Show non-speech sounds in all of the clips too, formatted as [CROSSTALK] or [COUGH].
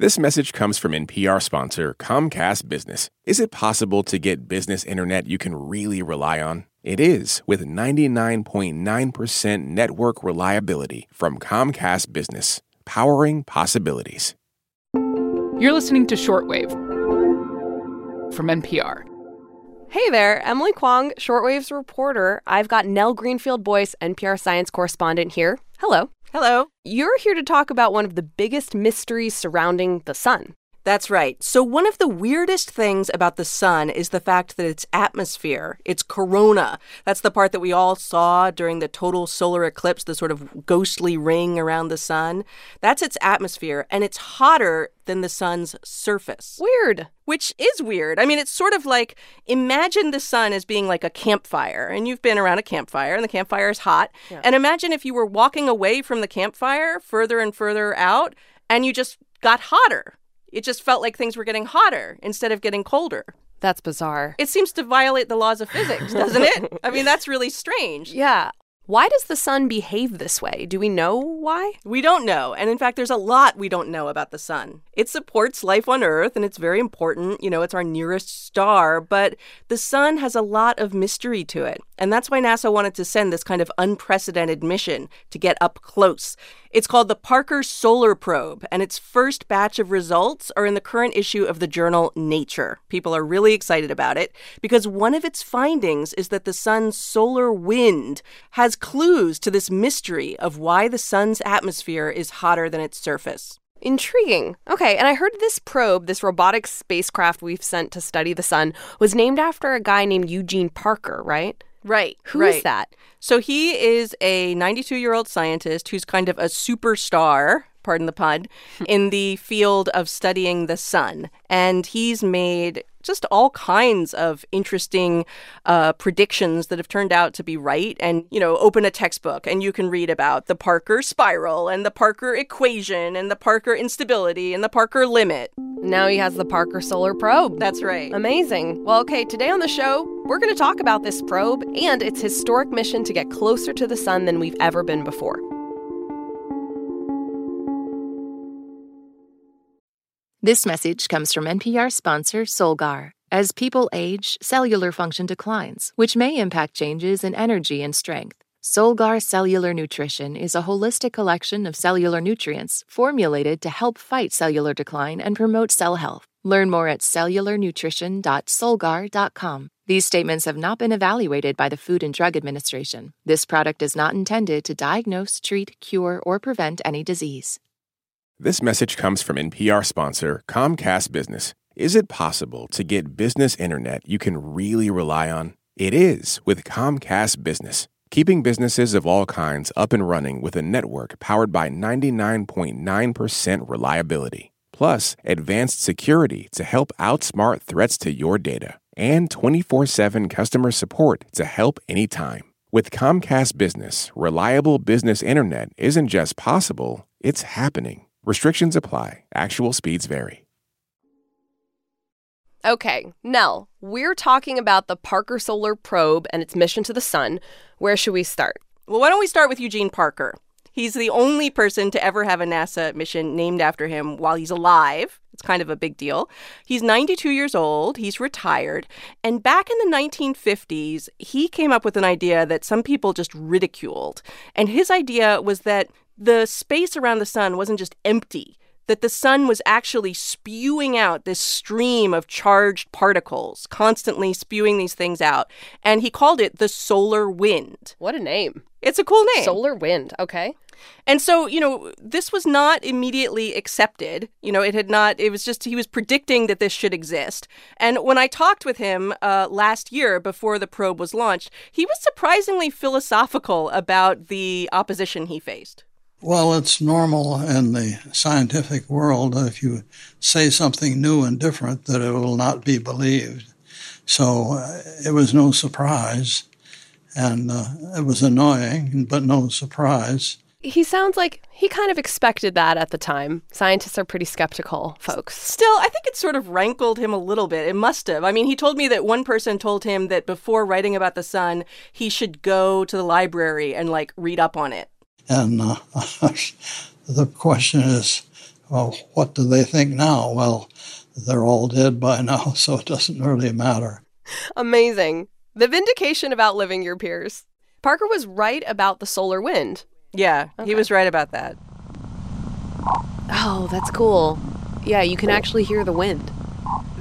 This message comes from NPR sponsor Comcast Business. Is it possible to get business internet you can really rely on? It is with 99.9% network reliability from Comcast Business, powering possibilities. You're listening to Shortwave from NPR. Hey there, Emily Kwong, Shortwave's reporter. I've got Nell Greenfieldboyce, NPR science correspondent here. Hello. Hello. You're here to talk about one of the biggest mysteries surrounding the sun. That's right. So, one of the weirdest things about the sun is the fact that its atmosphere, its corona, that's the part that we all saw during the total solar eclipse, the sort of ghostly ring around the sun. That's its atmosphere, and it's hotter than the sun's surface. Weird. Which is weird. I mean, it's sort of like imagine the sun as being like a campfire, and you've been around a campfire, and the campfire is hot. Yeah. And imagine if you were walking away from the campfire further and further out, and you just got hotter. It just felt like things were getting hotter instead of getting colder. That's bizarre. It seems to violate the laws of physics, doesn't it? I mean, that's really strange. [LAUGHS] Yeah. Why does the sun behave this way? Do we know why? We don't know. And in fact, there's a lot we don't know about the sun. It supports life on Earth and it's very important. You know, it's our nearest star, but the sun has a lot of mystery to it. And that's why NASA wanted to send this kind of unprecedented mission to get up close. It's called the Parker Solar Probe, and its first batch of results are in the current issue of the journal Nature. People are really excited about it because one of its findings is that the sun's solar wind has clues to this mystery of why the sun's atmosphere is hotter than its surface. Intriguing. Okay, and I heard this probe, this robotic spacecraft we've sent to study the sun, was named after a guy named Eugene Parker, right? Right. Who is right. that? So he is a 92 year old scientist who's kind of a superstar, pardon the pun, [LAUGHS] in the field of studying the sun. And he's made just all kinds of interesting uh, predictions that have turned out to be right. And, you know, open a textbook and you can read about the Parker spiral and the Parker equation and the Parker instability and the Parker limit. Now he has the Parker Solar Probe. That's right. Amazing. Well, okay, today on the show, we're going to talk about this probe and its historic mission to get closer to the sun than we've ever been before. This message comes from NPR sponsor Solgar. As people age, cellular function declines, which may impact changes in energy and strength. Solgar Cellular Nutrition is a holistic collection of cellular nutrients formulated to help fight cellular decline and promote cell health. Learn more at cellularnutrition.solgar.com. These statements have not been evaluated by the Food and Drug Administration. This product is not intended to diagnose, treat, cure, or prevent any disease. This message comes from NPR sponsor Comcast Business. Is it possible to get business internet you can really rely on? It is with Comcast Business, keeping businesses of all kinds up and running with a network powered by 99.9% reliability. Plus, advanced security to help outsmart threats to your data, and 24 7 customer support to help anytime. With Comcast Business, reliable business internet isn't just possible, it's happening. Restrictions apply, actual speeds vary. Okay, Nell, we're talking about the Parker Solar Probe and its mission to the sun. Where should we start? Well, why don't we start with Eugene Parker? He's the only person to ever have a NASA mission named after him while he's alive. It's kind of a big deal. He's 92 years old, he's retired, and back in the 1950s, he came up with an idea that some people just ridiculed. And his idea was that the space around the sun wasn't just empty, that the sun was actually spewing out this stream of charged particles, constantly spewing these things out. And he called it the solar wind. What a name. It's a cool name. Solar wind. Okay. And so, you know, this was not immediately accepted. You know, it had not, it was just, he was predicting that this should exist. And when I talked with him uh, last year before the probe was launched, he was surprisingly philosophical about the opposition he faced. Well, it's normal in the scientific world if you say something new and different that it will not be believed. So uh, it was no surprise, and uh, it was annoying, but no surprise. He sounds like he kind of expected that at the time. Scientists are pretty skeptical, folks. Still, I think it sort of rankled him a little bit. It must have. I mean, he told me that one person told him that before writing about the sun, he should go to the library and like read up on it. And uh, [LAUGHS] the question is, Well, what do they think now? Well, they're all dead by now, [LAUGHS] so it doesn't really matter. Amazing. The vindication of outliving your peers. Parker was right about the solar wind. Yeah, he was right about that. Oh, that's cool. Yeah, you can actually hear the wind.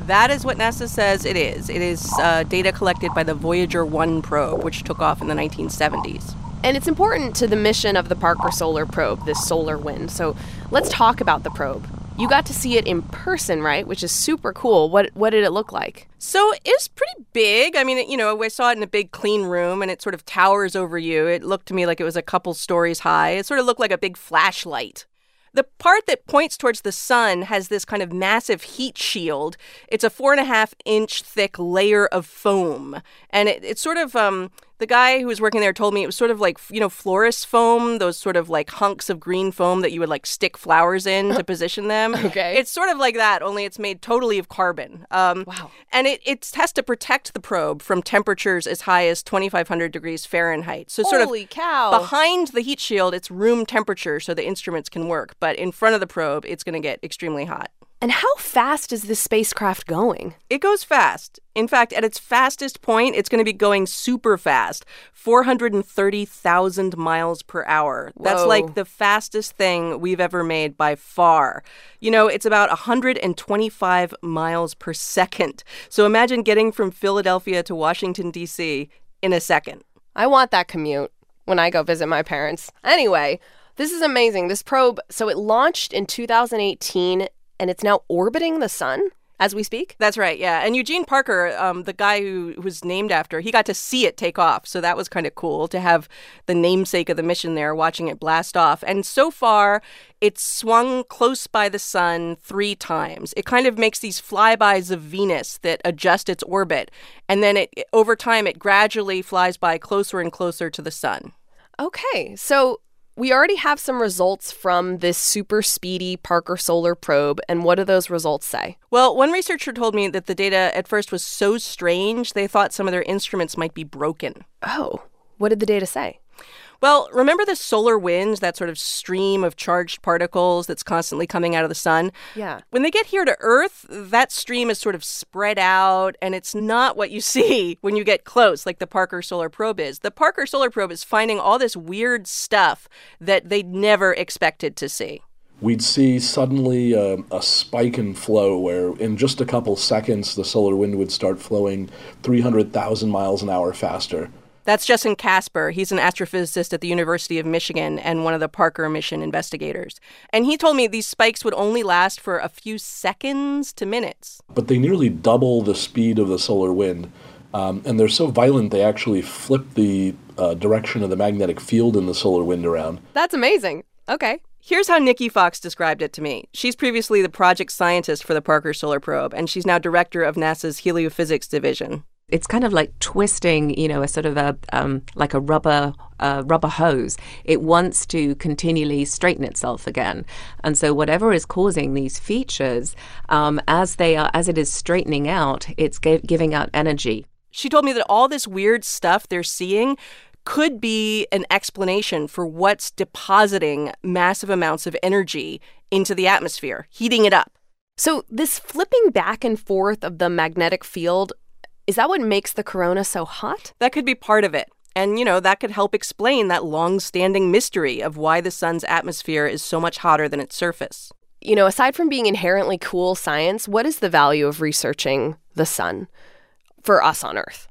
That is what NASA says it is. It is uh, data collected by the Voyager 1 probe, which took off in the 1970s. And it's important to the mission of the Parker Solar Probe, this solar wind. So let's talk about the probe. You got to see it in person, right? Which is super cool. What what did it look like? So it's pretty big. I mean, you know, I saw it in a big clean room and it sort of towers over you. It looked to me like it was a couple stories high. It sort of looked like a big flashlight. The part that points towards the sun has this kind of massive heat shield. It's a four and a half inch thick layer of foam. And it, it's sort of um, the guy who was working there told me it was sort of like you know florist foam those sort of like hunks of green foam that you would like stick flowers in to [LAUGHS] position them. Okay. It's sort of like that only it's made totally of carbon. Um, wow. and it, it has to protect the probe from temperatures as high as 2500 degrees fahrenheit. So sort of cow. behind the heat shield it's room temperature so the instruments can work but in front of the probe it's going to get extremely hot and how fast is this spacecraft going? It goes fast. In fact, at its fastest point, it's going to be going super fast 430,000 miles per hour. Whoa. That's like the fastest thing we've ever made by far. You know, it's about 125 miles per second. So imagine getting from Philadelphia to Washington, D.C. in a second. I want that commute when I go visit my parents. Anyway, this is amazing. This probe, so it launched in 2018 and it's now orbiting the sun as we speak. That's right, yeah. And Eugene Parker, um, the guy who was named after, he got to see it take off. So that was kind of cool to have the namesake of the mission there watching it blast off. And so far, it's swung close by the sun three times. It kind of makes these flybys of Venus that adjust its orbit. And then it over time, it gradually flies by closer and closer to the sun. Okay, so we already have some results from this super speedy Parker Solar Probe, and what do those results say? Well, one researcher told me that the data at first was so strange they thought some of their instruments might be broken. Oh, what did the data say? Well, remember the solar winds, that sort of stream of charged particles that's constantly coming out of the sun? Yeah. When they get here to Earth, that stream is sort of spread out, and it's not what you [LAUGHS] see when you get close, like the Parker Solar Probe is. The Parker Solar Probe is finding all this weird stuff that they'd never expected to see we'd see suddenly a, a, spike in flow where in just a couple seconds the solar wind would start flowing 300,000 miles an hour faster. That's Justin Kasper. He's an astrophysicist at the University of Michigan and one of the Parker mission investigators. And he told me these spikes would only last for a few seconds to minutes. But they nearly double the speed of the solar wind. Um, and they're so violent they actually flip the uh, direction of the magnetic field in the solar wind around. That's amazing. Okay. Here's how Nikki Fox described it to me. She's previously the project scientist for the Parker Solar Probe, and she's now director of NASA's heliophysics division it's kind of like twisting, you know, a sort of a um, like a rubber uh, rubber hose. It wants to continually straighten itself again, and so whatever is causing these features, um, as they are as it is straightening out, it's g- giving out energy. She told me that all this weird stuff they're seeing could be an explanation for what's depositing massive amounts of energy into the atmosphere, heating it up. So, this flipping back and forth of the magnetic field is that what makes the corona so hot? That could be part of it. And, you know, that could help explain that long standing mystery of why the sun's atmosphere is so much hotter than its surface. You know, aside from being inherently cool science, what is the value of researching the sun for us on Earth?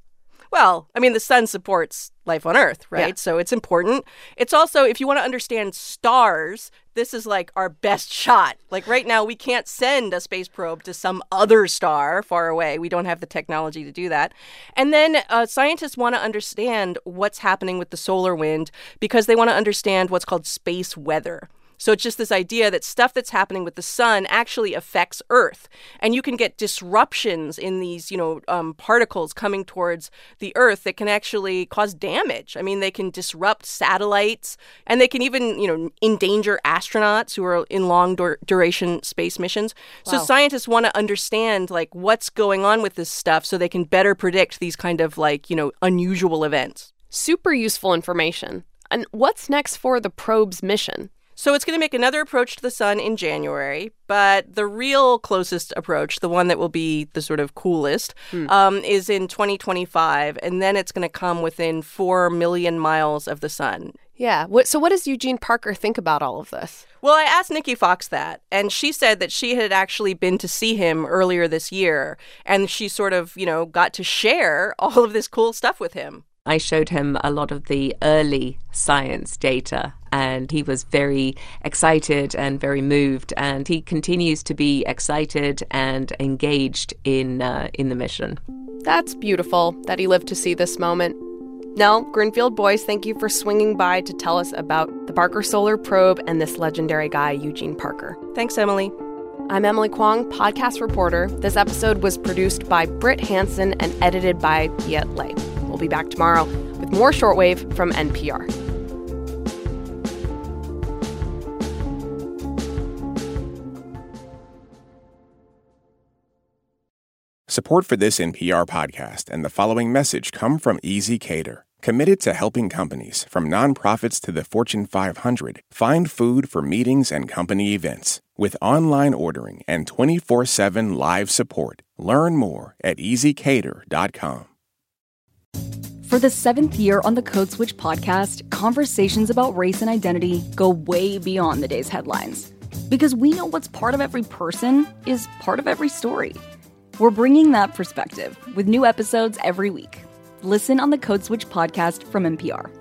Well, I mean, the sun supports life on Earth, right? Yeah. So it's important. It's also, if you want to understand stars, this is like our best shot. Like right now, we can't send a space probe to some other star far away. We don't have the technology to do that. And then uh, scientists want to understand what's happening with the solar wind because they want to understand what's called space weather. So it's just this idea that stuff that's happening with the sun actually affects Earth, and you can get disruptions in these, you know, um, particles coming towards the Earth that can actually cause damage. I mean, they can disrupt satellites, and they can even, you know, endanger astronauts who are in long dur- duration space missions. Wow. So scientists want to understand like what's going on with this stuff, so they can better predict these kind of like you know unusual events. Super useful information. And what's next for the probe's mission? So it's going to make another approach to the sun in January, but the real closest approach, the one that will be the sort of coolest, Hmm. um, is in 2025, and then it's going to come within 4 million miles of the sun. Yeah. What, so, what does Eugene Parker think about all of this? Well, I asked Nikki Fox that, and she said that she had actually been to see him earlier this year, and she sort of, you know, got to share [LAUGHS] all of this cool stuff with him. I showed him a lot of the early science data, and he was very excited and very moved. And he continues to be excited and engaged in uh, in the mission. That's beautiful that he lived to see this moment. Nell, Greenfieldboyce, thank you for swinging by to tell us about the Parker Solar Probe and this legendary guy, Eugene Parker. Thanks, Emily. I'm Emily Kwong, podcast reporter. This episode was produced by Brit Hanson and edited by Viet Le. We'll be back tomorrow with more shortwave from NPR. Support for this NPR podcast and the following message come from ezCater, committed to helping companies, from nonprofits to the Fortune 500, find food for meetings and company events. With online ordering and 24 7 live support, learn more at ezcater.com. For the seventh year on the Code Switch podcast, conversations about race and identity go way beyond the day's headlines. Because we know what's part of every person is part of every story. We're bringing that perspective with new episodes every week. Listen on the Code Switch podcast from NPR.